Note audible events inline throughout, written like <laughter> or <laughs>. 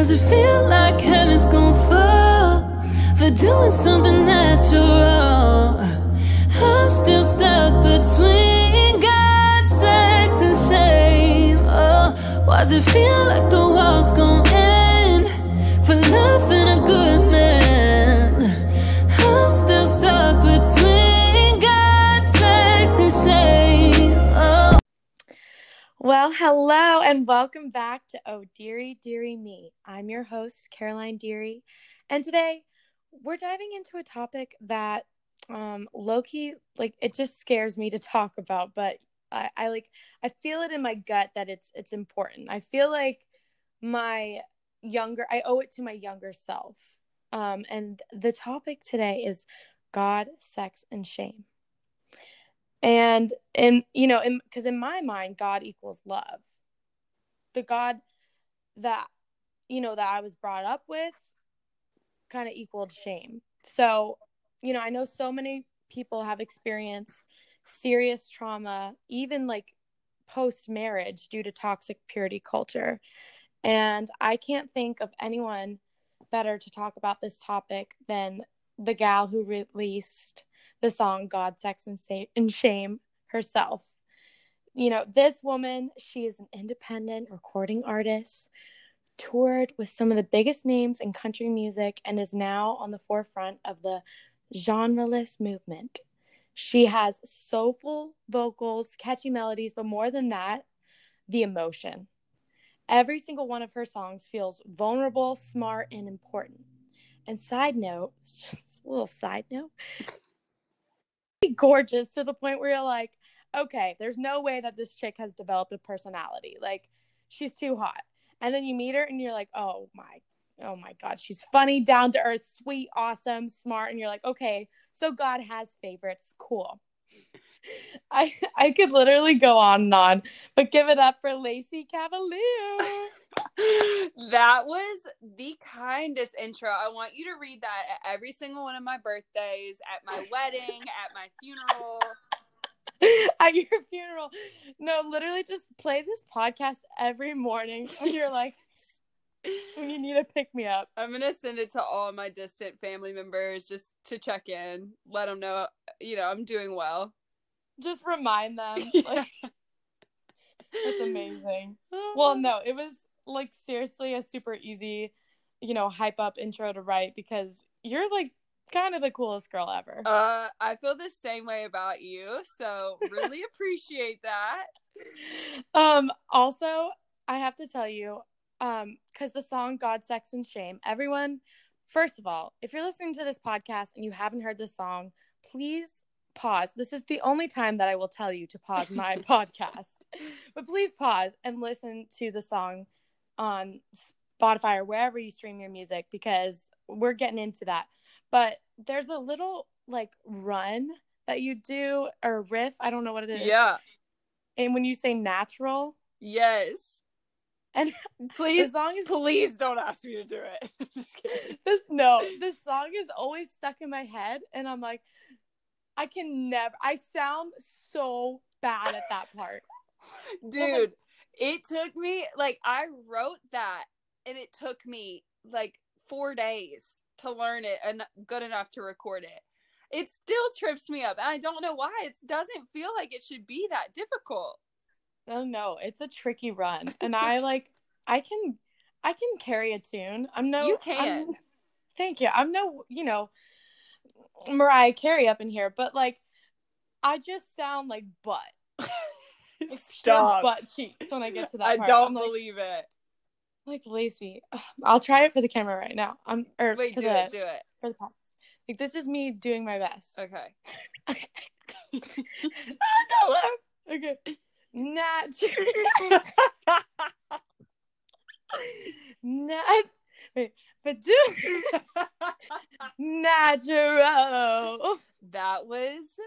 Why's it feel like heaven's gonna fall for doing something natural? I'm still stuck between God, sex, and shame. Oh, does it feel like the world's gonna end for loving a good man? I'm still Well, hello and welcome back to Oh Dearie, Dearie Me. I'm your host, Caroline Deary, and today we're diving into a topic that um Loki like it just scares me to <laughs> talk about, but I, I like I feel it in my gut that it's it's important. I feel like my younger I owe it to my younger self. Um and the topic today is God, sex, and shame and and you know because in, my mind god equals love. The god that you know that i was brought up with kind of equaled shame. So you know i know so many people have experienced serious trauma even like post marriage due to toxic purity culture. And i can't think of anyone better to talk about this topic than the gal who released the song God, Sex, and, Shame herself. You know, this woman, she is an independent recording artist, toured with some of the biggest names in country music, and is now on the forefront of the genreless movement. She has soulful vocals, catchy melodies, but more than that, the emotion. Every single one of her songs feels vulnerable, smart, and important. And side note, <laughs> just a little side note, <laughs> gorgeous to the point where you're like, okay, there's no way that this chick has developed a personality. Like, she's too hot. And then you meet her and you're like, oh my, oh my God, she's funny, down to earth, sweet, awesome, smart. And you're like, okay, so God has favorites. Cool. <laughs> I I could literally go on and on, but give it up for Lacey Cavalier. <laughs> that was the kindest intro. I want you to read that at every single one of my birthdays, at my wedding, at my funeral. <laughs> at your funeral. No, literally just play this podcast every morning when you're like when you need to pick me up. I'm gonna send it to all my distant family members just to check in, let them know, you know, I'm doing well. Just remind them. <laughs> Like, that's amazing. <laughs> Well, no, it was like seriously a super easy, you know, hype up intro to write because you're like kind of the coolest girl ever. Uh, I feel the same way about you, so really <laughs> appreciate that. Um, also, I have to tell you, um, because the song God, Sex, and Shame, everyone, first of all, if you're listening to this podcast and you haven't heard this song, please pause. This is the only time that I will tell you to pause my <laughs> podcast. But please pause and listen to the song on Spotify or wherever you stream your music because we're getting into that. But there's a little like run that you do or riff. I don't know what it is. Yeah. And when you say natural. Yes. And <laughs> please, as long as please don't ask me to do it. <laughs> this no, this song is always stuck in my head, and I'm like, I can never. I sound so bad at that part, <laughs> dude. It took me like I wrote that, and it took me like four days to learn it and good enough to record it. It still trips me up. And I don't know why. It doesn't feel like it should be that difficult. Oh no, it's a tricky run. <laughs> And I like I can I can carry a tune. I'm no You can. I'm, thank you. I'm no, you know, Mariah Carey up in here, but like I just sound like butt. <laughs> Stop. butt cheeks when I get to that. I part. don't like, believe it. Like Lacey, <sighs> I'll try it for the camera right now. I'm or wait, for do the, it, do it for the podcast. Like this is me doing my best. Okay. <laughs> <laughs> okay. Nat. Nat. Wait, <laughs> but do natural. That was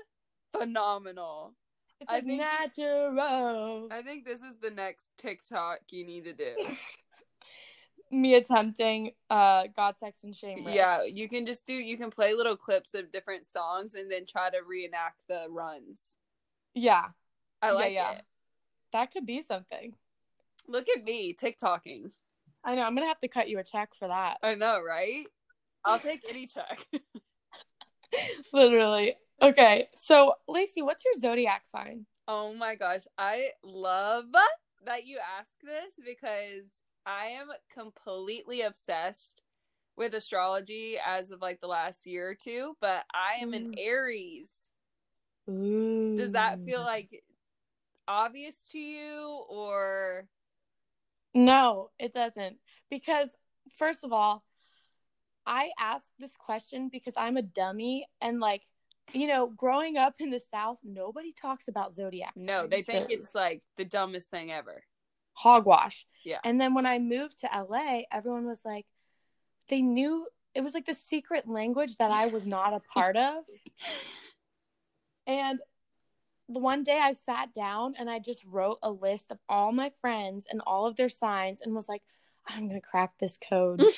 phenomenal. It's I think, natural. I think this is the next TikTok you need to do. <laughs> Me attempting uh God, Sex, and Shame. Riffs. Yeah, you can just do. You can play little clips of different songs and then try to reenact the runs. Yeah, I like yeah, yeah. it. That could be something. Look at me TikToking. I know. I'm gonna have to cut you a check for that. I know, right? I'll take any check. <laughs> Literally. Okay. So, Lacey, what's your zodiac sign? Oh my gosh, I love that you ask this because I am completely obsessed with astrology as of like the last year or two, but I am an Mm. Aries. Ooh. Does that feel like obvious to you or No, it doesn't. Because first of all, I asked this question because I'm a dummy and like, you know, growing up in the South, nobody talks about zodiac. no, they think really. it's like the dumbest thing ever. hogwash. Yeah. And then when I moved to LA, everyone was like, they knew it was like the secret language that I was not a part of. <laughs> And one day I sat down and I just wrote a list of all my friends and all of their signs and was like, I'm gonna crack this code. <laughs>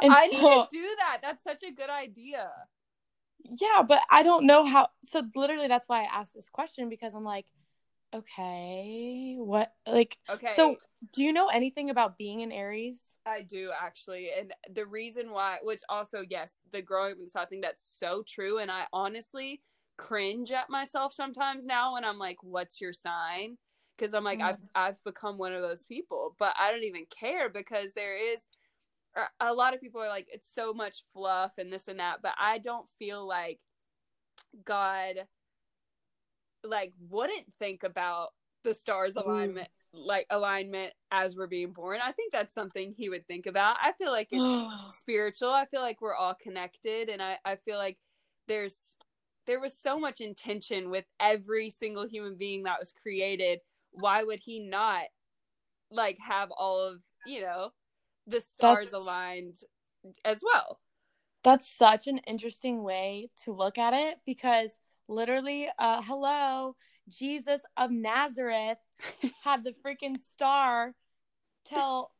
And I need to do that. That's such a good idea. yeah, but I don't know how. So literally, that's why I asked this question because I'm like, okay, what? Like, Okay. so do you know anything about being an Aries? I do actually. And the reason why, which also, yes, the growing up the South thing, that's so true. And I honestly cringe at myself sometimes now when I'm like, what's your sign? Because I'm like, Mm. I've, I've become one of those people, but I don't even care because there is a- lot of people are like, it's so much fluff and this and that, but I don't feel like God like wouldn't think about the stars Ooh. alignment like alignment as we're being born. I think that's something he would think about. I feel like it's <gasps> spiritual. I feel like we're all connected and I, I feel like there's there was so much intention with every single human being that was created. Why would he not like have all of, you know, the stars That's- aligned as well? That's such an interesting way to look at it because literally, uh, hello, Jesus of Nazareth <laughs> had the freaking star tell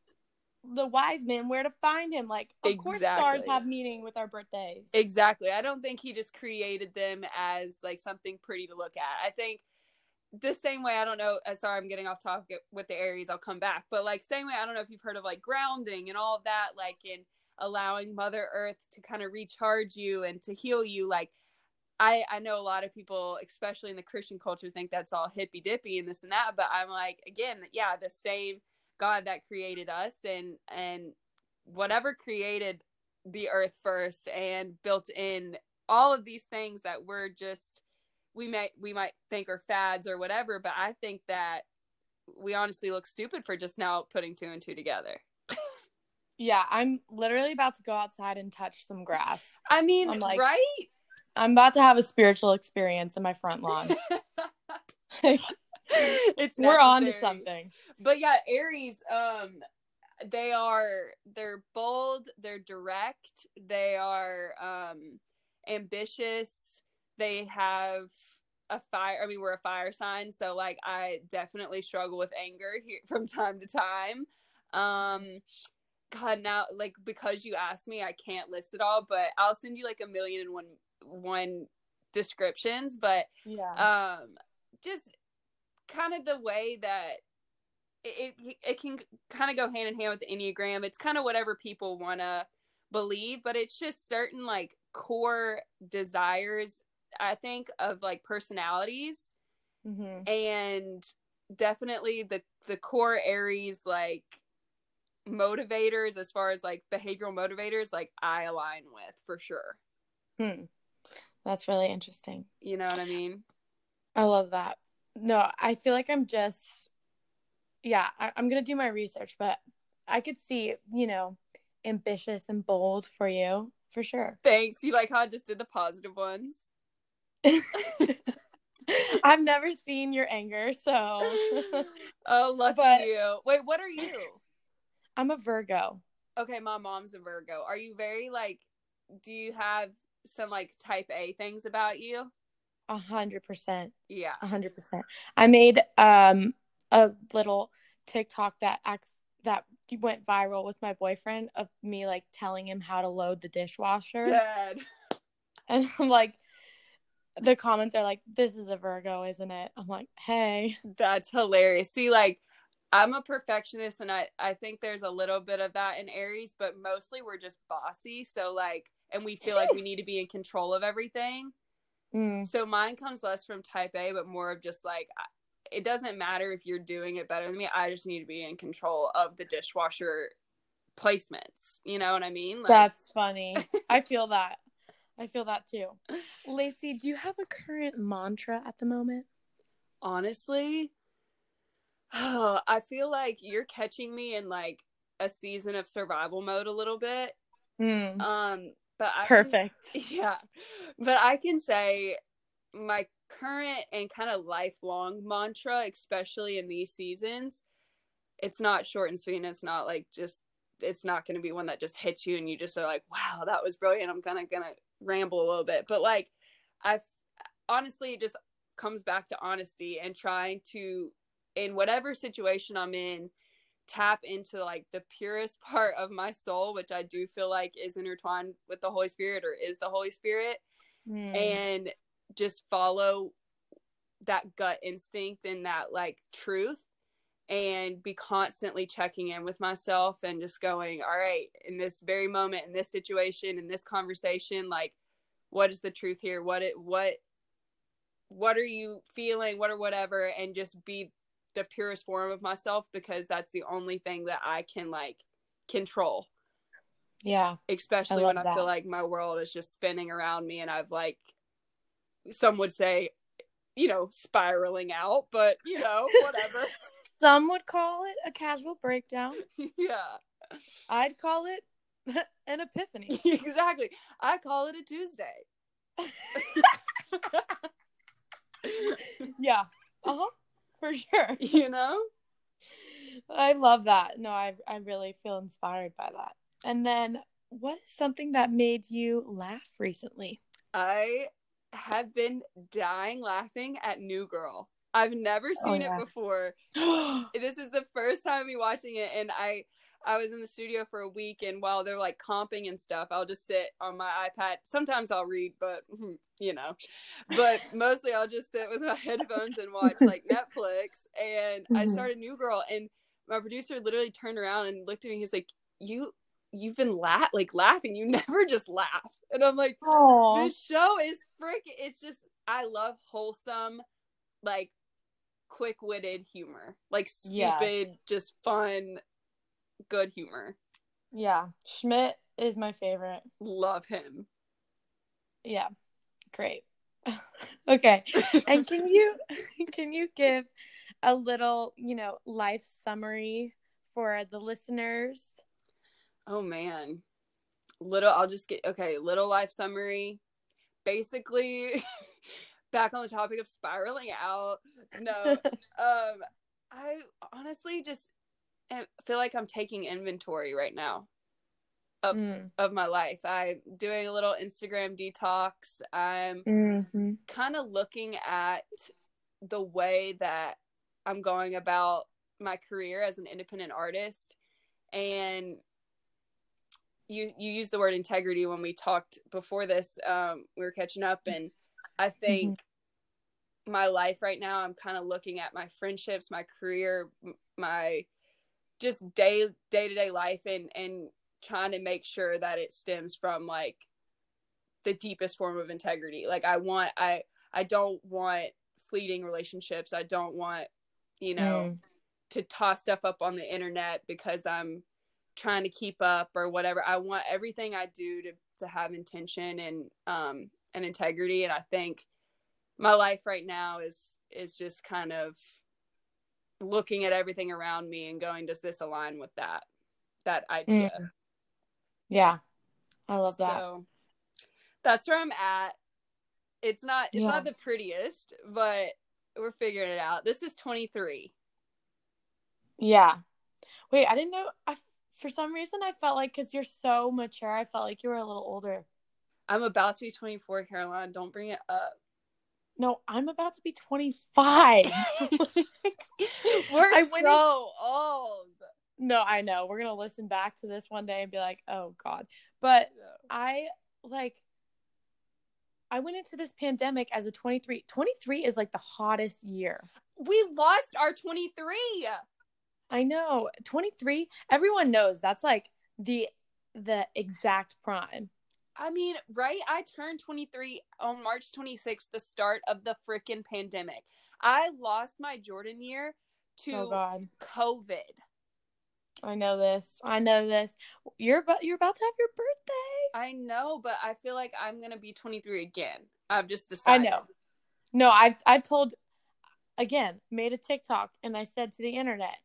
the wise men where to find him. Like, of course, stars have meaning with our birthdays. Exactly. I don't think he just created them as like something pretty to look at. I think the same way I don't know uh, sorry I'm getting off topic with the Aries, I'll come back. But like same way I don't know if you've heard of like grounding and all of that like in allowing mother earth to kind of recharge you and to heal you like I I know a lot of people especially in the Christian culture think that's all hippy dippy and this and that, but I'm like again, yeah, the same God that created us and and whatever created the earth first and built in all of these things that we're just we might we might think are fads or whatever but i think that we honestly look stupid for just now putting two and two together Yeah, I'm literally about to go outside and touch some grass. i mean I'm like- right I'm about to have a spiritual experience in my front lawn. <laughs> <laughs> <laughs> it's We're on to something. but yeah aries um they are they're bold they're direct they are um ambitious they have a fire i mean we're a fire sign so like i definitely struggle with anger here <laughs> from time to time um god now like because you asked me i can't list it all but i'll send you like a million and one one descriptions but Yeah. um just kind of the way that it, it, it can kind of go hand in hand with the enneagram it's kind of whatever people want to believe but it's just certain like core desires i think of like personalities hmm and definitely the the core aries like motivators as far as like behavioral motivators like i align with for sure Hmm. That's really interesting. you know what i mean I love that. No, I feel like I'm just, yeah, I, I'm going to do my research, but I could see, you know, ambitious and bold for you for sure. thanks. You like how i just did the positive ones? <laughs> I've never seen your anger, so. <laughs> Oh lucky But- you. Wait what are you? I'm a Virgo. okay my mom's a virgo. Are you very like do you have some like type a things about you A hundred percent. yeah A hundred percent. I made um a little TikTok that acts that went viral with my boyfriend of me like telling him how to load the dishwasher. dead <laughs> And I'm like, the comments are like, this is a Virgo, isn't it? I'm like, hey. that's hilarious see like I'm a perfectionist and I I think there's a little bit of that in Aries, but mostly we're just bossy. So like and we feel like we need to be in control of everything. Mm. So mine comes less from type A, but more of just like it doesn't matter if you're doing it better than me. I just need to be in control of the dishwasher placements. You know what I mean? Like, That's funny. <laughs> I feel that. I feel that too. Lacey, do you have a current mantra at the moment? honestly, <sighs> I feel like you're catching me in like a season of survival mode a little bit. Mm. Um, but I can- Perfect. <laughs> yeah, but I can say my current and kind of lifelong mantra, especially in these seasons, it's not short and sweet. And it's not like just it's not going to be one that just hits you and you just are like, wow, that was brilliant. I'm kind of gonna ramble a little bit, but like I honestly it just comes back to honesty and trying to in whatever situation I'm in tap into like the purest <laughs> part of my soul which I do feel like is intertwined with the Holy Spirit or is the Holy Spirit. Mm. and just follow that gut instinct and that like truth and be constantly checking in with myself and just going all right in this very moment in this situation in this conversation like what is the truth here? What it what what are you feeling? What or whatever? And just be the purest form of myself because that's the only thing that I can like control yeah. especially I when love I that. feel like my world is just spinning around me and I've like some would say, you know, spiraling out, but you know, <laughs> whatever. Some would call it a casual breakdown. <laughs> yeah. I'd call it <laughs> an epiphany. exactly. I call it a Tuesday. yeah. Uh huh. <laughs> For sure. <laughs> you know? I love that. No, I I really feel inspired by that. And then, what is something that made you laugh recently? I have been dying laughing at New Girl. I've never Oh, seen yeah. it before. <gasps> this is the first time me watching it and i i was in the studio for a week and while they're like comping and stuff i'll just sit on my ipad. Sometimes i'll read but <laughs> you know. But <laughs> mostly i'll just sit with my <laughs> headphones and watch like netflix and i Mhm. started new girl and my producer literally turned around and looked at me he's like you you've been la- like laughing. You never just laugh. And i'm like Oh, this show is freaking it's just i love wholesome like quick-witted humor. Like Yeah. stupid just fun good humor yeah. Schmidt is my favorite. love him Yeah. Great. <laughs> okay. And can you <laughs> can you give a little, you know, life summary for the listeners? oh man little i'll just get okay little life summary basically <laughs> back on the topic of spiraling out no um i honestly just feel like i'm taking inventory right now Mm. of my life. I'm doing a little instagram detox. I'm hmm kind of looking at the way that I'm going about my career as an independent artist. And you you used the word integrity when we talked before this um we were catching up. And I think my life right now I'm kind of looking at my friendships my career m- my just day day to day life and and trying to make sure that it stems from like the deepest form of integrity like I want I I don't want fleeting relationships. I don't want, you know, Mm. to toss stuff up on the internet because I'm trying to keep up or whatever. I want everything I do to to have intention and um and integrity and I think my life right now is is just kind of looking at everything around me and going does this align with that that idea. Mm. Yeah. I love that. So that's where I'm at. It's not it's Yeah. not the prettiest, but we're figuring it out. This is 23. Yeah. Wait, I didn't know. I, for some reason, I felt like because you're so mature, I felt like you were a little older. I'm about to be 24, Caroline. Don't bring it up. No, I'm about to be 25. <laughs> <laughs> we're I in- so old. no, I know. We're going to listen back to this one day and be like, oh, God. But I like, I went into this pandemic as a 23. 23 is like the hottest year. We lost our 23. I know. 23, everyone knows that's like the the exact prime. I mean, right? I turned 23 on March 26th, the start of the freaking pandemic. I lost my Jordan year to Oh. COVID. I know this. I know this. You're about you're about to have your birthday. I know, but I feel like I'm gonna be 23 again. I've just decided. I know. No, I've I've told again, made a TikTok and I said to the internet,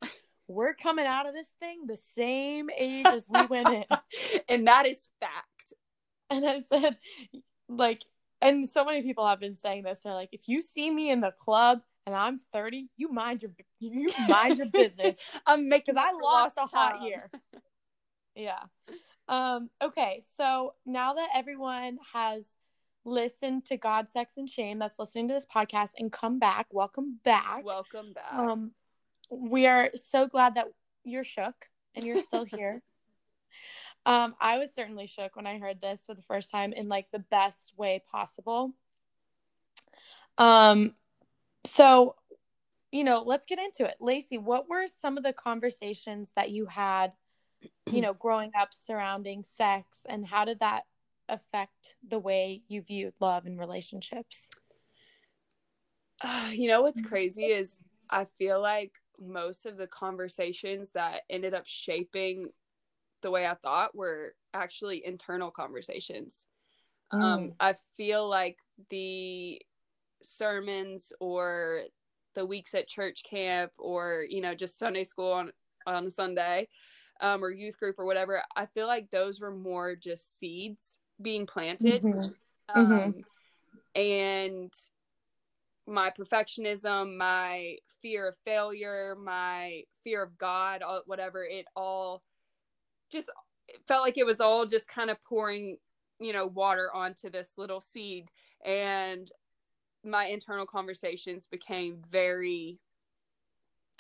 we're coming out of this thing the same age as we went in. <laughs> and that is fact. And I said, like, and so many people have been saying this. They're like, if you see me in the club and I'm 30, you mind your you <laughs> mind your business I'm making because I lost a hot time. year. <laughs> yeah. Um. Okay. So now that everyone has listened to God, Sex, and Shame, that's listening to this podcast, and come back, welcome back. Welcome back. Um, we are so glad that you're shook and you're still here. <laughs> um, I was certainly shook when I heard this for the first time in like the best way possible. Um, so you know, let's get into it. Lacey, what were some of the conversations that you had, you know, growing up surrounding sex, and how did that affect the way you viewed love and relationships? you know what's crazy is I feel like most of the conversations that ended up shaping the way I thought were actually internal conversations. Um, I feel like the sermons or the weeks at church camp or you know just Sunday school on on a Sunday um, or youth group or whatever. I feel like those were more just seeds being planted. Mhm. Um, and my perfectionism, my fear of failure, my fear of God, all, whatever, it all just felt like it was all just kind of pouring, you know, water onto this little seed. And my internal conversations became very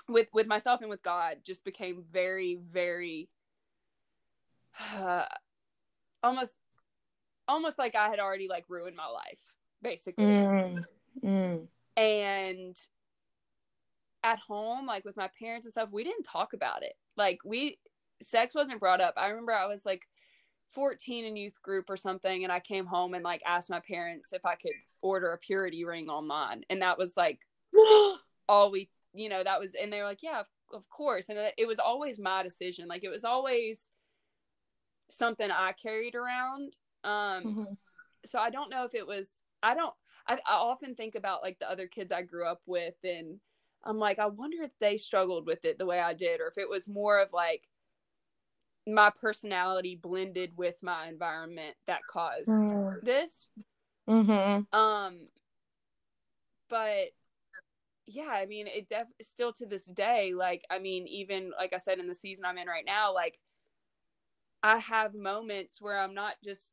with with myself and with God just became very very uh, <sighs> almost almost like I had already like ruined my life basically Mm. Mm. and at home like with my parents and stuff we didn't talk about it like we sex wasn't brought up i remember i was like 14 in youth group or something and i came home and like asked my parents if i could order a purity ring online and that was like <gasps> all we you know that was and they were like yeah of, of course and it it was always my decision like it was always something i carried around um Mhm. so I don't know if it was I don't I, I often think about like the other kids I grew up with and I'm like I wonder if they struggled with it the way I did or if it was more of like my personality blended with my environment that caused Mm. this Mhm. um but yeah I mean it def still to this day like I mean even like I said in the season I'm in right now like I have moments where I'm not just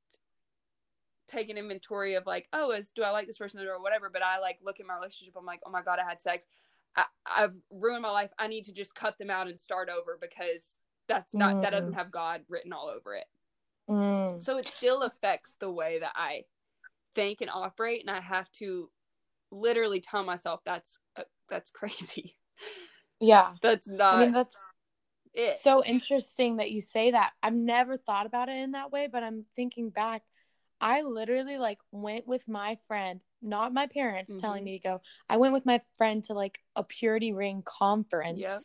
taking inventory of like, oh, is do I like this person or whatever, but I like look at my relationship, I'm like, oh my god, I had sex. I, I've ruined my life. I need to just cut them out and start over because that's not that doesn't have God written all over it. Mm. So it still affects the way that I think and operate, and I have to literally tell myself that's uh, that's <laughs> crazy. Yeah. That's not I mean, that's it. so interesting that you say that. I've never thought about it in that way, but I'm thinking back. I literally like went with my friend, not my parents telling Mhm. me to go. I went with my friend to like a purity ring conference Yep.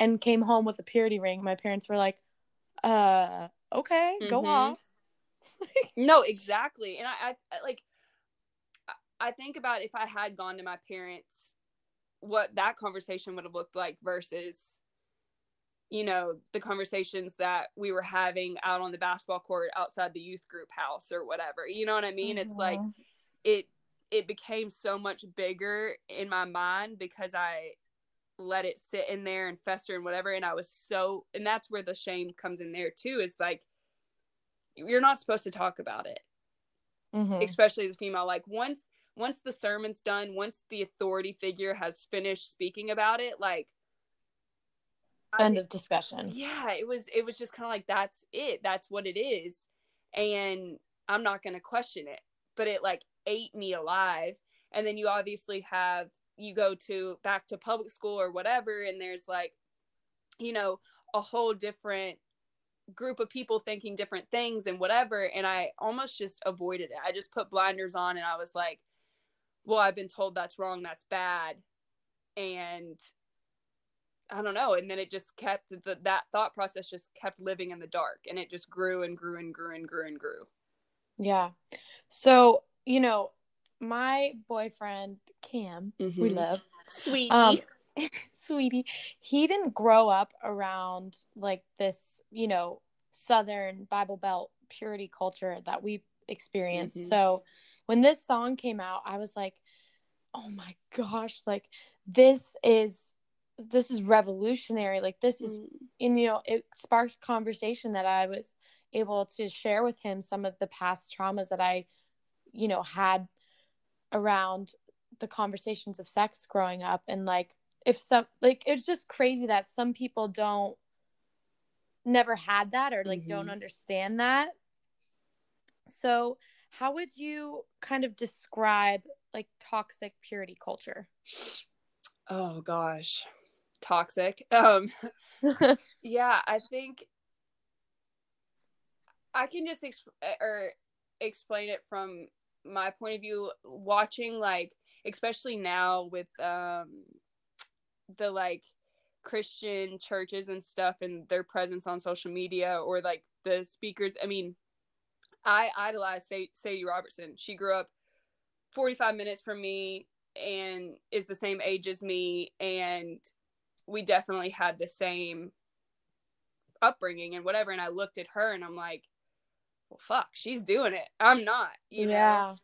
And came home with a purity ring. My parents were like, uh, okay, go Mhm. off. <laughs> No, exactly. And I, I I- like I- I think about if I had gone to my parents what that conversation would have looked like versus you know the conversations that we were having out on the basketball court outside the youth group house or whatever. You know what I mean? It's like Mhm. it it became so much bigger in my mind because I let it sit in there and fester and whatever and I was so and that's where the shame comes in there too is like you're not supposed to talk about it Mhm. especially as a female like once once the sermon's done once the authority figure has finished speaking about it like I- End of discussion. yeah it was it was just kind of like that's it that's what it is and i'm not going to question it but it like ate me alive and then you obviously have you go to back to public school or whatever and there's like you know, a whole different group of people thinking different things and whatever. And I almost just avoided it. I just put blinders on and I was like, well, I've been told that's wrong, that's bad. And I don't know. And then it just kept the, that thought process just kept living in the dark and it just grew and grew and grew and grew and grew. Yeah. So, you know, my boyfriend, Cam, mm-hmm. we love. Sweetie. Um, <laughs> sweetie, he didn't grow up around like this, you know, Southern Bible Belt purity culture that we experienced. Mm-hmm. So when this song came out, I was like, oh my gosh, like this is this is revolutionary like this is mm. and you know it sparked conversation that i was able to share with him some of the past traumas that i you know had around the conversations of sex growing up and like if some like it's just crazy that some people don't never had that or like mm-hmm. don't understand that so how would you kind of describe like toxic purity culture oh gosh toxic. Um, <laughs> yeah, I think I can just exp- or explain it from my point of view. Watching like, especially now with um, the like Christian churches and stuff and their presence on social media or like the speakers. I mean, I idolize Sadie Robertson. She grew up 45 minutes from me and is the same age as me and we definitely had the same upbringing and whatever. And I looked at her and I'm like, well, fuck, she's doing it. I'm not, you know. Yeah.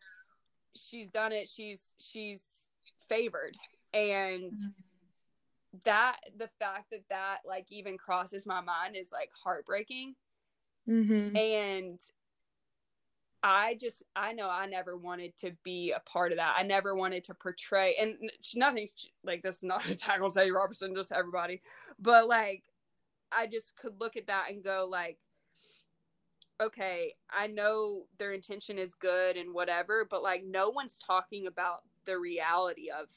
She's done it. She's she's favored, and mm-hmm. that the fact that that like even crosses my mind is like heartbreaking. Mm-hmm. And I just I know I never wanted to be a part of that. I never wanted to portray and nothing like this is not a tackle Sadie Robertson, just everybody. But like I just could look at that and go like okay, I know their intention is good and whatever, but like no one's talking about the reality of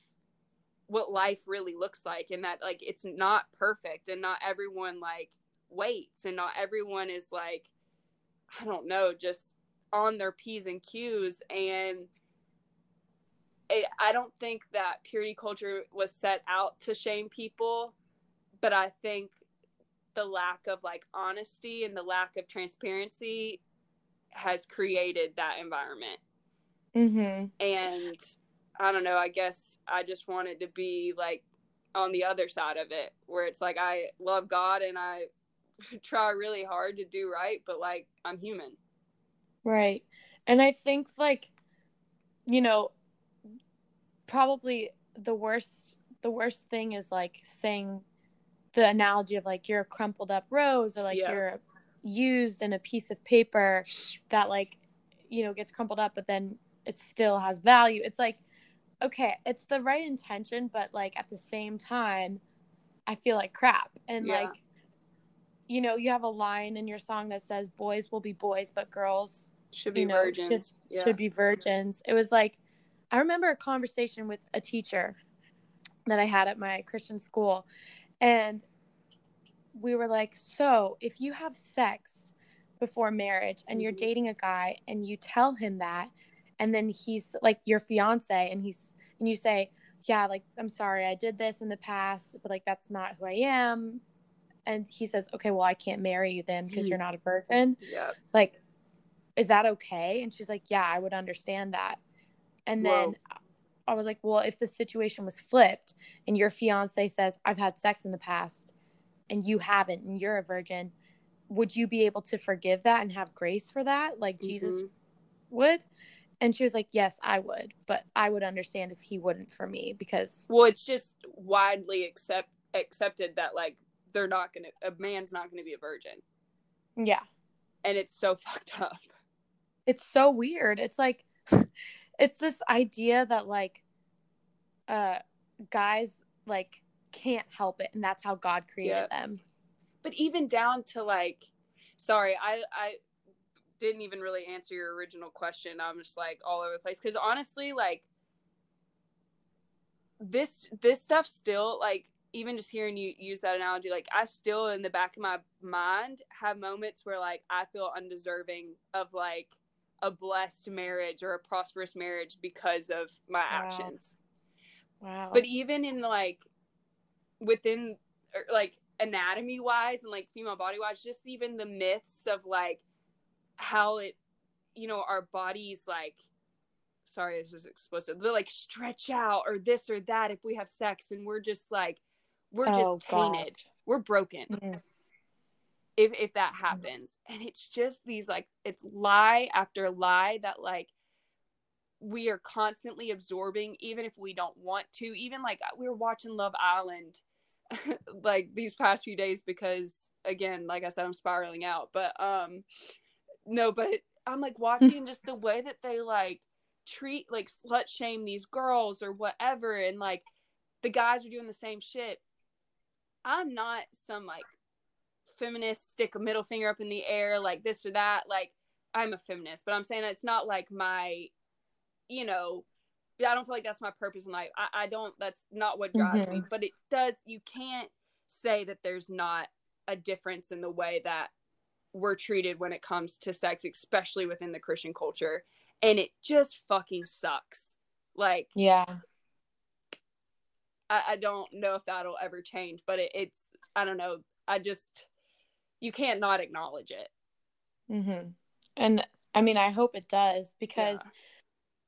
what life really looks like and that like it's not perfect and not everyone like waits and not everyone is like I don't know, just on their P's and Q's. And it, I don't think that purity culture was set out to shame people, but I think the lack of like honesty and the lack of transparency has created that environment. Mm-hmm. And I don't know, I guess I just wanted to be like on the other side of it where it's like I love God and I <laughs> try really hard to do right, but like I'm human. Right. And I think like you know probably the worst the worst thing is like saying the analogy of like you're a crumpled up rose or like yeah. you're used in a piece of paper that like you know gets crumpled up but then it still has value. It's like okay, it's the right intention but like at the same time I feel like crap. And yeah. like you know, you have a line in your song that says boys will be boys, but girls should be you know, virgins. Should, yeah. should be virgins. It was like I remember a conversation with a teacher that I had at my Christian school and we were like, "So, if you have sex before marriage and you're mm-hmm. dating a guy and you tell him that and then he's like your fiance and he's and you say, "Yeah, like I'm sorry, I did this in the past, but like that's not who I am." and he says, "Okay, well, I can't marry you then because you're not a virgin." Yeah. Like, is that okay? And she's like, "Yeah, I would understand that." And then Whoa. I was like, "Well, if the situation was flipped and your fiance says, "I've had sex in the past," and you haven't, and you're a virgin, would you be able to forgive that and have grace for that, like mm-hmm. Jesus would?" And she was like, "Yes, I would, but I would understand if he wouldn't for me because." Well, it's just widely accept accepted that like they're not gonna a man's not gonna be a virgin yeah and it's so <laughs> fucked up it's so weird it's like <laughs> it's this idea that like uh guys like can't help it and that's how god created them. But even down to like sorry i i didn't even really answer your original question. I'm just like all over the place. Because honestly like this this stuff still like even just hearing you use that analogy, like I still in the back of my mind have moments where like I feel undeserving of like a blessed marriage or a prosperous marriage because of my Wow. actions. Wow. But even in like within or, like anatomy wise and like female body wise, just even the myths of like how it, you know, our bodies like sorry, this is explicit, but like stretch out or this or that if we have sex and we're just like we're Oh, just God. tainted. We're broken Mhm. If if that happens. And it's just these like it's lie after lie that like we are constantly absorbing even if we don't want to. Even like we were watching love island <laughs> like these past few days because again like i said i'm spiraling out. But um no but i'm like <laughs> watching just the way that they like treat like slut shame these girls or whatever. And like the guys are doing the same shit. I'm not some like feminist stick a middle finger up in the air like this or that like i'm a feminist but i'm saying it's not like my you know i don't feel like that's my purpose in life i, I don't that's not what drives me mm-hmm. but it does you can't say that there's not a difference in the way that we're treated when it comes to sex especially within the christian culture and it just fucking sucks like Yeah. I, I don't know if that'll ever change, but it, it's I don't know. I just you can't not acknowledge it. Mm-hmm. And I mean, I hope it does because,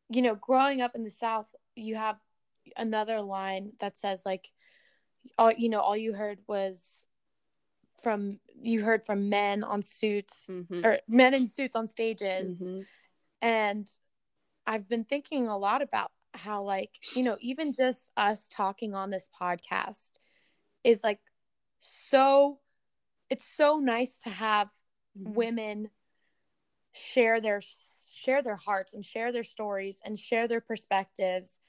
you know, growing up in the South, you have another line that says, like, all, you know, all you heard was from, you heard from men on suits Mhm. or men in suits on stages. Mhm. And I've been thinking a lot about how, like, you know, even just us talking on this podcast is like so, it's so nice to have Mm-hmm. women share their share their hearts and share their stories and share their perspectives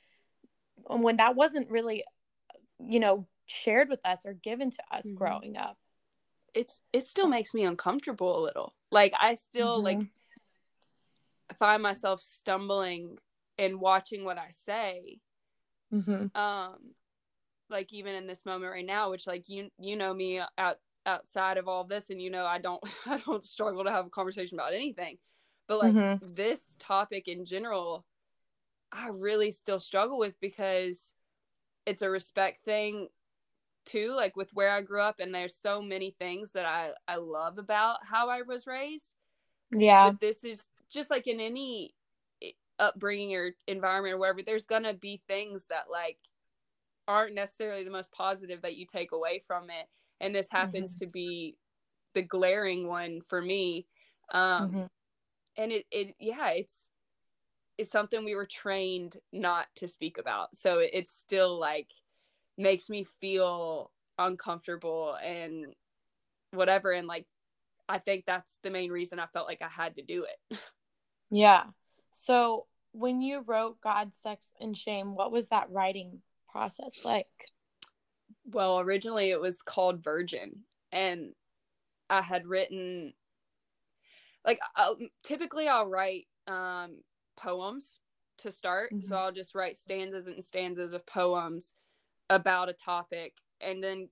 and when that wasn't really you know shared with us or given to us Mhm. growing up It's it still makes me uncomfortable a little. Like I still like Mhm. find myself stumbling and watching what I say. Mhm. Um like even in this moment right now, which like you you know me out outside of all of this and you know I don't <laughs> I don't struggle to have a conversation about anything. But like Mhm. this topic in general, I really still struggle with because it's a respect thing too, like with where I grew up and there's so many things that I I love about how I was raised. yeah But this is just like in any upbringing or environment or wherever there's to be things that like aren't necessarily the most positive that you take away from it and this happens to be the glaring one for me. Um Mhm. and it it yeah it's it's something we were trained not to speak about. So it, it's still like makes me feel uncomfortable and whatever. And like i think that's the main reason i felt like i had to do it. <laughs> Yeah. So when you wrote god sex and shame what was that writing process like well originally it was called virgin and i had written like I'll, typically i'll write um poems to start so Mhm. i'll just write stanzas and stanzas of poems about a topic and then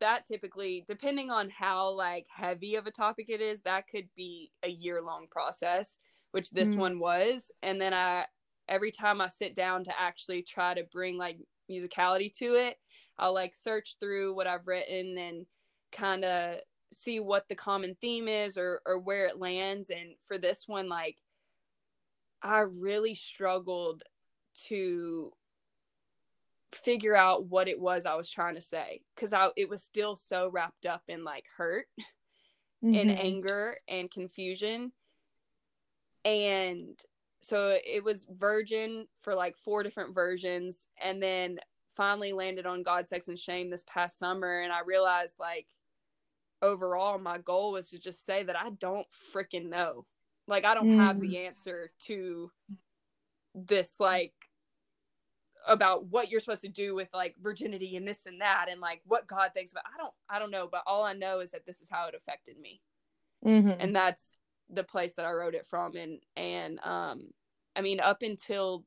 that typically depending on how like heavy of a topic it is that could be a year long process which this Mm. one was and then i every time i sit down to actually try to bring like musicality to it i'll like search through what i've written and kind of see what the common theme is or or where it lands and for this one like i really struggled to figure out what it was I was trying to say because I it was still so wrapped up in like hurt <laughs> and Mhm. anger and confusion. And so it was Virgin for like four different versions and then finally landed on God, Sex, and Shame this past summer. And I realized like overall my goal was to just say that I don't freaking know. Like I don't have the answer to this like about what you're supposed to do with like virginity and this and that and like what God thinks about. I don't I don't know, but all I know is that this is how it affected me. Mhm. And that's the place that I wrote it from and and um I mean up until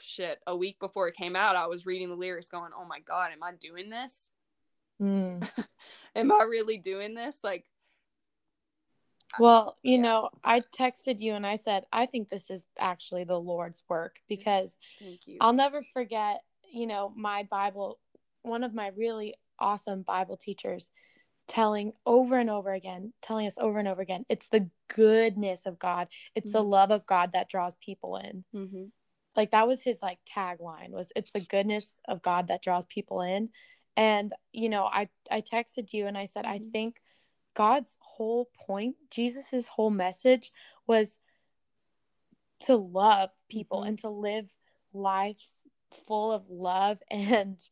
shit a week before it came out i was reading the lyrics going oh my god am i doing this Mm. <laughs> am i really doing this like Well, you Yeah. know, I texted you and I said, I think this is actually the Lord's work because thank you I'll never forget, you know, my Bible, one of my really awesome Bible teachers telling over and over again, telling us over and over again, it's the goodness of God. It's the Mhm. love of God that draws people in. mm-hmm. Like that was his like tagline was it's the goodness of God that draws people in. And you know, I I texted you and I said I Mhm. think God's whole point, Jesus's whole message was to love people Mhm. and to live lives full of love and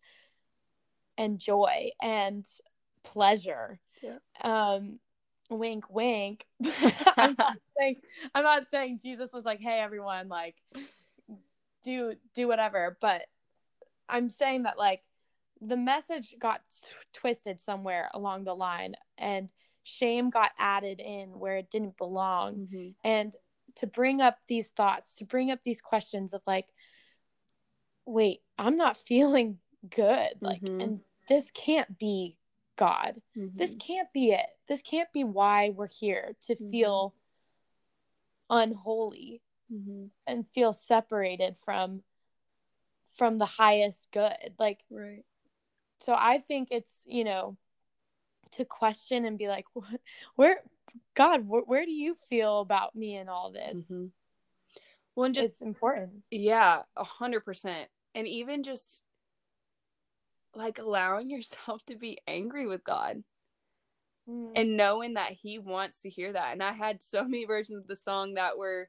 and joy and pleasure. Yeah. Um wink wink. <laughs> I'm not <laughs> saying I'm not saying Jesus was like, "Hey everyone, like do do whatever," but I'm saying that like the message got t- twisted somewhere along the line and shame got added in where it didn't belong. Mm-hmm. and to bring up these thoughts to bring up these questions of like wait i'm not <laughs> feeling good. Like Mhm. and this can't be god. This can't be it. This can't be why we're here to Mhm. feel unholy mm-hmm. and feel separated from from the highest good like right so i think it's you know to question and be like "Wh- <laughs> where god wh- where do you feel about me and all this mm-hmm. well and just it's important Yeah, a hundred percent. And even just like allowing <laughs> yourself to be angry with God Mm. and knowing that He wants to hear that. And I had so many versions of the song that were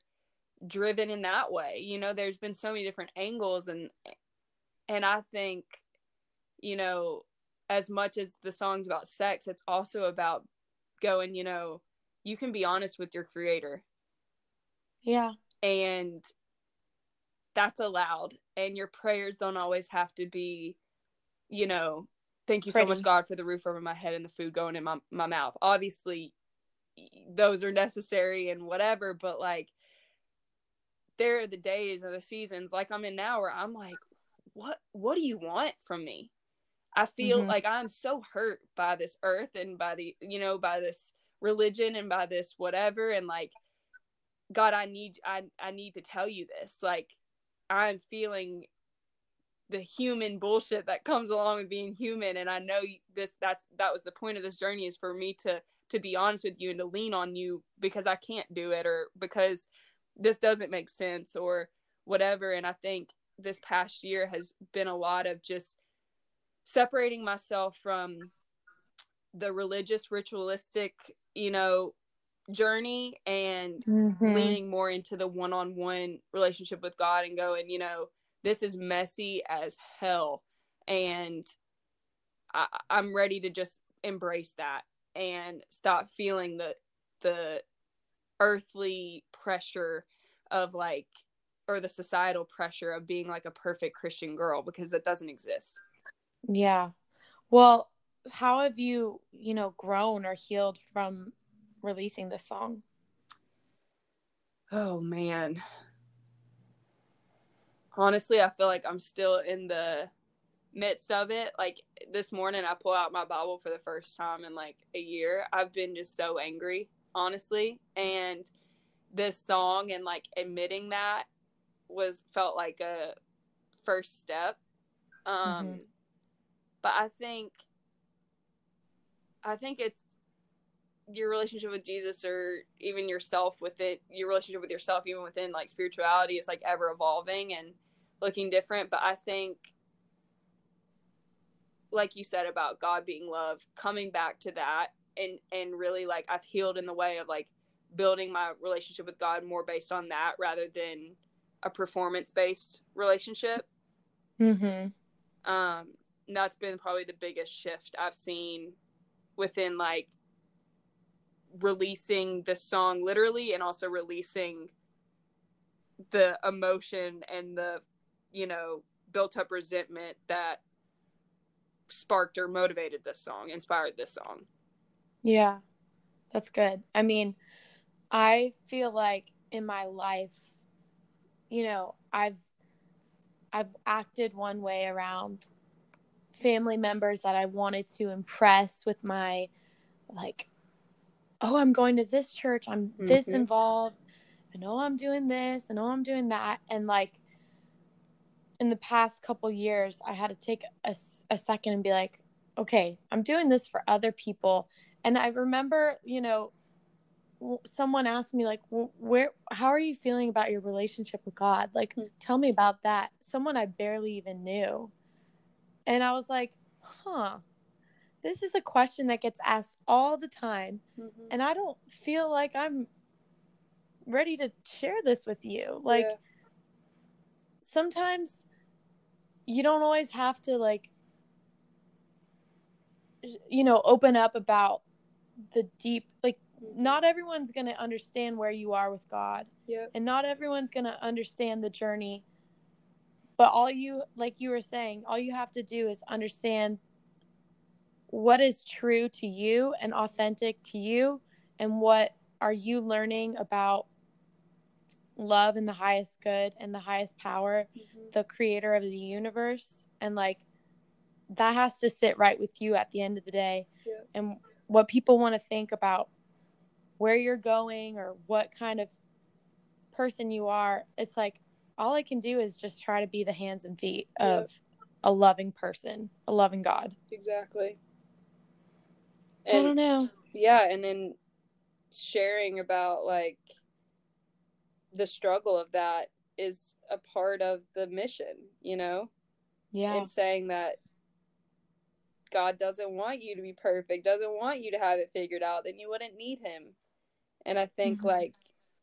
driven in that way. You know, there's been so many different angles and and I think, you know, as much as the song's about sex, it's also about going, you know, you can be honest with your creator. Yeah. And that's allowed and your prayers don't always have to be you know thank you so much god for the roof over my head and the food going in my, my mouth. Obviously those are necessary and whatever but like there are the days or the seasons like i'm in now where i'm like what what do you want from me? I feel Mhm. like i'm so hurt by this earth and by the you know by this religion and by this whatever. And like god i need i i need to tell you this. Like i'm feeling the human bullshit that comes along with being human. And i know this that's that was the point of this journey is for me to to be honest with you and to lean on you because i can't do it or because this doesn't make sense or whatever and i think this past year has been a lot of just separating myself from the religious ritualistic you know journey and Mhm. leaning more into the one-on-one relationship with God and going, you know, this is messy as hell, and I, I'm ready to just embrace that and stop feeling the the earthly pressure of like or the societal pressure of being like a perfect Christian girl because that doesn't exist. yeah well how have you you know grown or healed from releasing this song Oh man. Honestly, I feel like I'm still in the midst of it. Like this morning I pull out my Bible for the first time in like a year. I've been just so angry, honestly. And this song and like admitting that was felt like a first step. Um Mhm. but I think I think it's your relationship with Jesus or even yourself with it, your relationship with yourself, even within like spirituality, is like ever evolving and looking different. But I think, like you said about God being love, coming back to that and and really like I've healed in the way of like building my relationship with God more based on that rather than a performance based relationship. mm-hmm. Um, that's been probably the biggest shift I've seen within like releasing the song literally and also releasing the emotion and the you know built up resentment that sparked or motivated this song inspired this song Yeah, that's good. I mean, I feel like in my life, you know, I've I've acted one way around family members that I wanted to impress with my like oh, I'm going to this church. I'm this Mhm. involved. I know I'm doing this. I know I'm doing that. And like in the past couple years, I had to take a second and be like, okay, I'm doing this for other people. And I remember, you know, someone asked me like, where, how are you feeling about your relationship with God? Like, Hmm. tell me about that. Someone I barely even knew. And I was like, huh, this is a question that gets asked all the time Mhm. and I don't feel like I'm ready to share this with you. Like Yeah. sometimes you don't always have to like you know open up about the deep like not everyone's going to understand where you are with God yeah. and not everyone's going to understand the journey. But all you like you were saying, all you have to do is understand what is true to you and authentic to you and what are you learning about love and the highest good and the highest power Mhm. the creator of the universe and like that has to sit right with you at the end of the day Yeah. and what people want to think about where you're going or what kind of person you are it's like all i can do is just try to be the hands and feet of a loving person a loving god Exactly. i don't know yeah, and then sharing about like the struggle of that is a part of the mission, you know? yeah and saying that God doesn't want you to be perfect, doesn't want you to have it figured out, then you wouldn't need him. And I think Mhm. like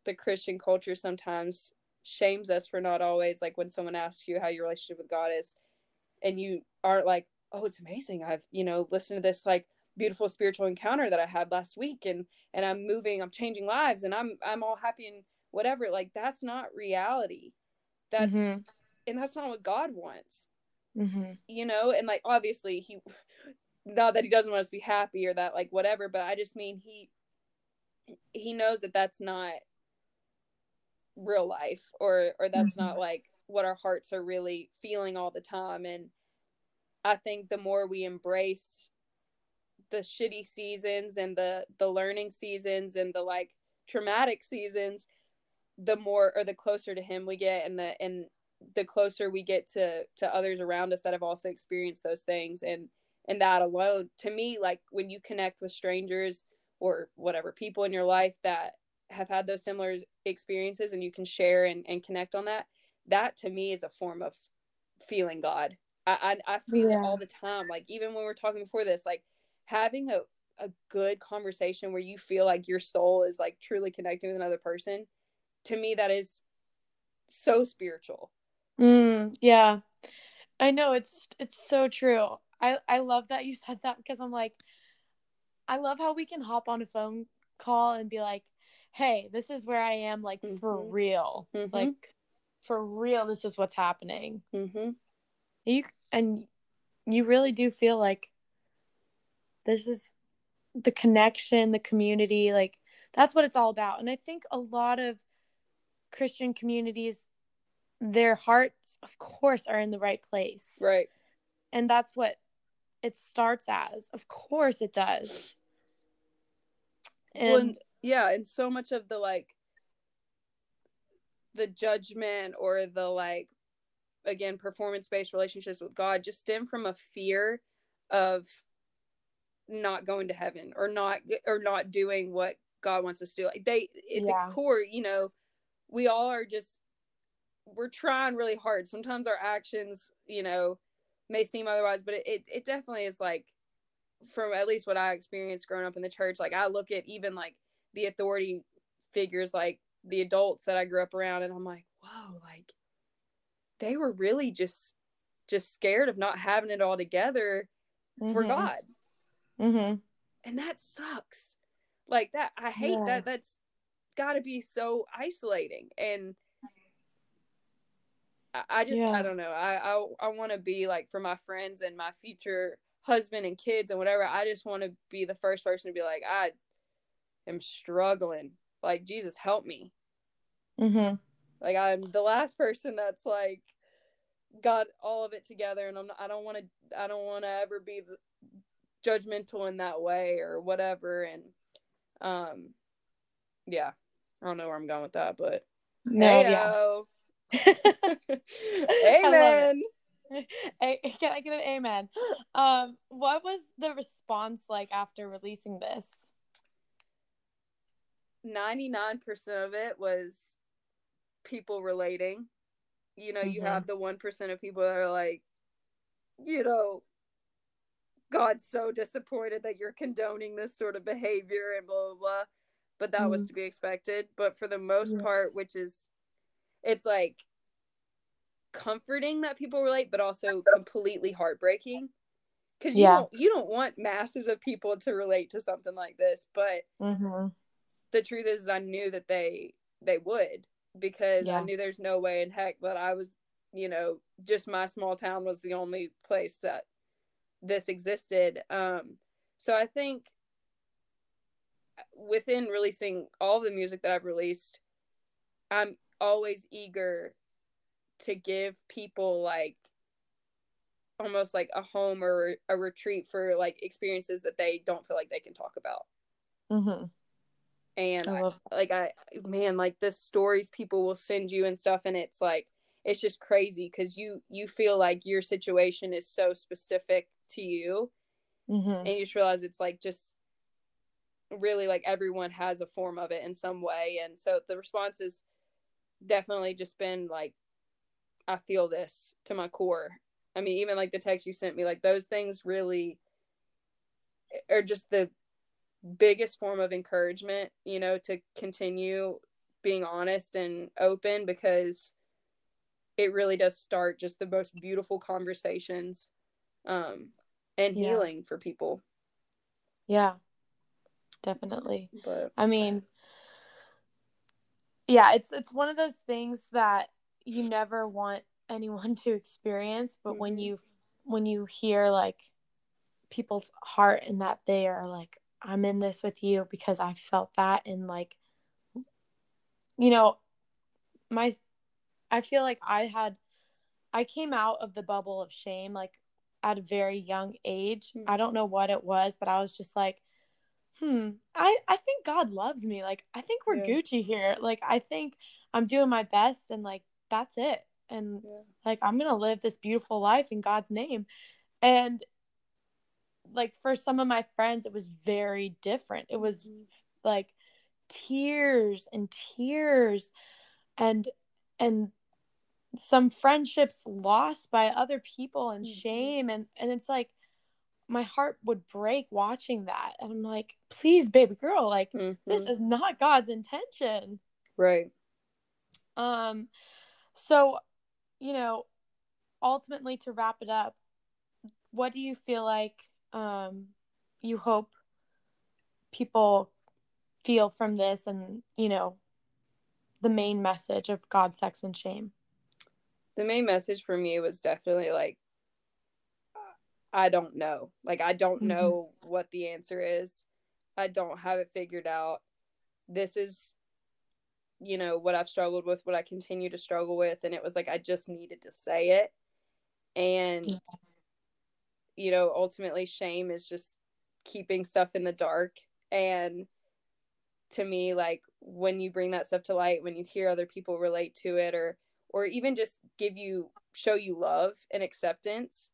the Christian culture sometimes shames us for not always like when someone asks you how your relationship with God is and you aren't like, "Oh, it's amazing. I've, you know, listened to this like beautiful spiritual encounter that I had last week and and I'm moving, I'm changing lives and I'm I'm all happy and whatever." Like that's not reality. That's Mhm. and that's not what God wants Mhm. you know and like obviously he <sighs> not that he doesn't want us to be happy or that like whatever but i just mean he he knows that that's not real life or or that's Mhm. not like what our hearts are really feeling all the time and i think the more we embrace the shitty seasons and the the learning seasons and the like traumatic seasons the more or the closer to him we get and the and the closer we get to to others around us that have also experienced those things and and that alone to me like when you connect with strangers or whatever people in your life that have had those similar experiences and you can share and, and connect on that that to me is a form of feeling god i i, I feel Yeah. it all the time like even when we're talking before this like having a a good conversation where you feel like your soul is like truly connecting with another person to me that is so spiritual Mm, yeah. I know it's it's so true. I I love that you said that because I'm like I love how we can hop on a phone call and be like, "Hey, this is where I am like for Mhm. real. Mhm. Like for real this is what's happening." mm-hmm. You and you really do feel like this is the connection, the community, like that's what it's all about. And I think a lot of Christian communities their hearts of course are in the right place. right and that's what it starts as of course it does. Well, and yeah and so much of the like the judgment or the like again performance based relationships with god just stem from a fear of not going to heaven or not or not doing what god wants us to do. Like they at Yeah. the core you know we all are just we're trying really hard. Sometimes our actions you know may seem otherwise but it, it, it definitely is like from at least what i experienced growing up in the church like i look at even like the authority figures like the adults that i grew up around and i'm like whoa like they were really just just scared of not having it all together for Mhm. god Mhm. and that sucks like that i hate Yeah. that that's got to be so isolating and I, I just Yeah. i don't know i i, I want to be like for my friends and my future husband and kids and whatever i just want to be the first person to be like i am struggling like jesus help me Mm-hmm. like i'm the last person that's like got all of it together and I'm not, I don't want to I don't want to ever be judgmental in that way or whatever and um yeah I don't know where I'm going with that but no yeah. <laughs> amen can I get an amen um what was the response like after releasing this 99% of it was people relating you know, mm-hmm. you have the 1% of people that are like, you know, God's so disappointed that you're condoning this sort of behavior and blah, blah, blah. But that mm-hmm. was to be expected. But for the most part, which is, it's like comforting that people relate, but also <laughs> completely heartbreaking. Because you, yeah. don't, you don't want masses of people to relate to something like this. But mm-hmm. the truth is, I knew that they they would because yeah. I knew there's no way in heck that I was, you know, just my small town was the only place that this existed. Um, so I think within releasing all the music that I've released, I'm always eager to give people like almost like a home or a retreat for like experiences that they don't feel like they can talk about. Mm-hmm and I I, like i man like the stories people will send you and stuff and it's like it's just crazy because you you feel like your situation is so specific to you mm-hmm. and you just realize it's like just really like everyone has a form of it in some way and so the response has definitely just been like i feel this to my core i mean even like the text you sent me like those things really are just the biggest form of encouragement, you know, to continue being honest and open because it really does start just the most beautiful conversations um and yeah. healing for people. Yeah. Definitely. But I mean yeah, it's it's one of those things that you never want anyone <laughs> to experience, but mm-hmm. when you when you hear like people's heart and that they are like I'm in this with you because I felt that and like you know my I feel like I had I came out of the bubble of shame like at a very young age. Mm-hmm. I don't know what it was, but I was just like hmm, I I think God loves me. Like I think we're yeah. Gucci here. Like I think I'm doing my best and like that's it. And yeah. like I'm going to live this beautiful life in God's name. And like for some of my friends it was very different it was mm-hmm. like tears and tears and and some friendships lost by other people and mm-hmm. shame and and it's like my heart would break watching that. And i'm like please baby girl like mm-hmm. this is not god's intention. Right. Um so you know ultimately to wrap it up what do you feel like um, you hope people feel from this and you know the main message of god sex and shame? The main message for me was definitely like i don't know like i don't mm-hmm. know what the answer is i don't have it figured out this is you know what i've struggled with what i continue to struggle with and it was like i just needed to say it and yeah you know, ultimately shame is just keeping stuff in the dark. And to me, like when you bring that stuff to light, when you hear other people relate to it or or even just give you show you love and acceptance,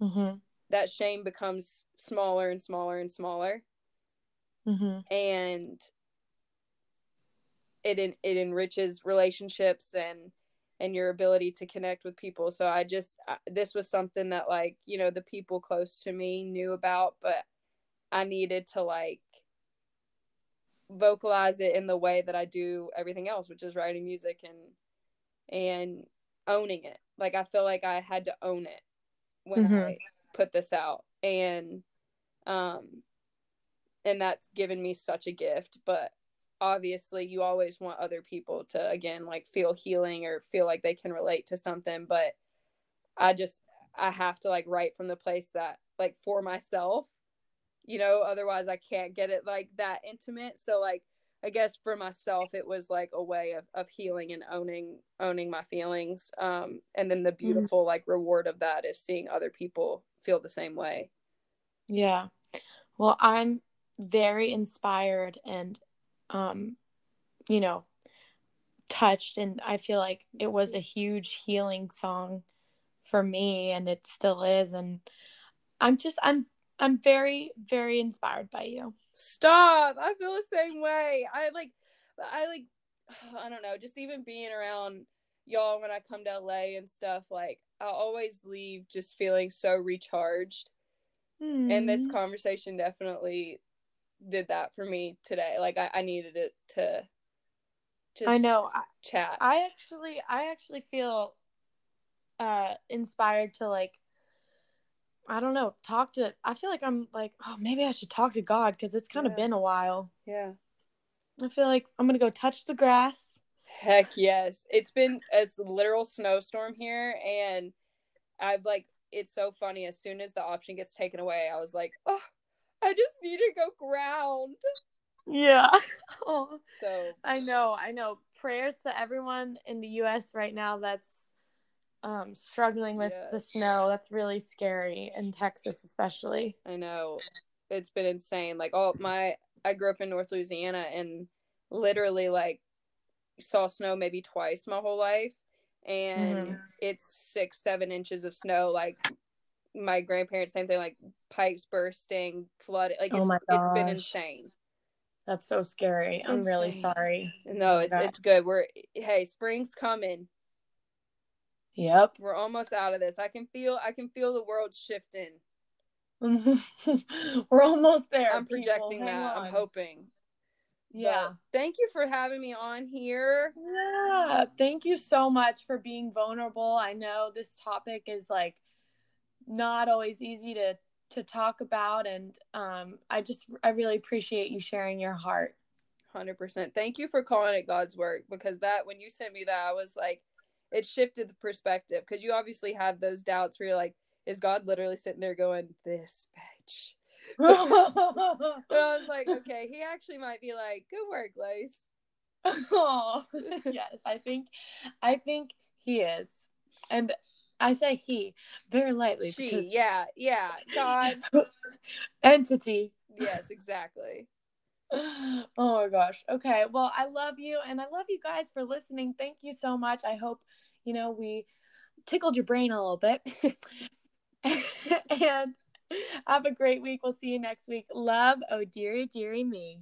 mm-hmm. That shame becomes smaller and smaller and smaller. Mm-hmm. And it it enriches relationships and and your ability to connect with people. So I just this was something that like, you know, the people close to me knew about, but I needed to like vocalize it in the way that I do everything else, which is writing music and and owning it. Like I feel like I had to own it when mm-hmm. I put this out. And um and that's given me such a gift, but obviously you always want other people to again like feel healing or feel like they can relate to something but i just i have to like write from the place that like for myself you know otherwise i can't get it like that intimate so like I guess for myself, it was like a way of, of healing and owning owning my feelings. Um, and then the Mm. beautiful like reward of that is seeing other people feel the same way. Yeah. Well, I'm very inspired and um you know, touched and I feel like it was a huge healing song for me and it still is and I'm just I'm I'm very very inspired by you. Stop! I feel the same way. I like, I like, <sighs> I don't know. Just even being around y'all when I come to LA and stuff, like I always leave just feeling so recharged. And this conversation definitely did that for me today. Like I, I needed it to just I know. Chat. I actually I actually feel uh inspired to like I don't know, talk to I feel like I'm like, oh, maybe I should talk to God cuz it's kind of Yeah. been a while. yeah. I feel like I'm going to go touch the grass. Heck yes. It's been a literal snowstorm here and I've like it's so funny as soon as the option gets taken away, I was like, "Oh, I just need to go ground." Yeah. oh, <laughs> So, I know. I know. Prayers to everyone in the US right now that's um struggling with the snow. That's really scary in Texas especially. I know it's been insane. Like all my I grew up in North Louisiana and literally like saw snow maybe twice my whole life and Mhm. it's six, seven inches of snow. Like my grandparents, same thing, like pipes bursting, flooded. Like Oh it's my it's been insane. That's so scary. I'm really sorry. No, Oh it's it's good. We're hey, spring's coming. Yep. We're almost out of this. I can feel I can feel the world shifting. <laughs> We're almost there. I'm projecting that. I'm hoping. Yeah. But thank you for having me on here. Yeah. Thank you so much for being vulnerable. I know this topic is like not always easy to to talk about and um I just I really appreciate you sharing your heart. Hundred percent. Thank you for calling it God's work because that when you sent me that, I was like, it shifted the perspective because you obviously have those doubts where you're like, is God literally sitting there going, "This bitch"? <laughs> But I was like, <laughs> okay, he actually might be like, "Good work, Lace." oh, <laughs> yes, I think I think he is. And I say he very lightly She, because yeah, yeah, God, entity. yes, exactly. oh my gosh. Okay. Well, I love you and I love you guys for listening. Thank you so much. I hope, you know, we tickled your brain a little bit. <laughs> and have a great week. We'll see you next week. Love. Oh, dearie, dearie me.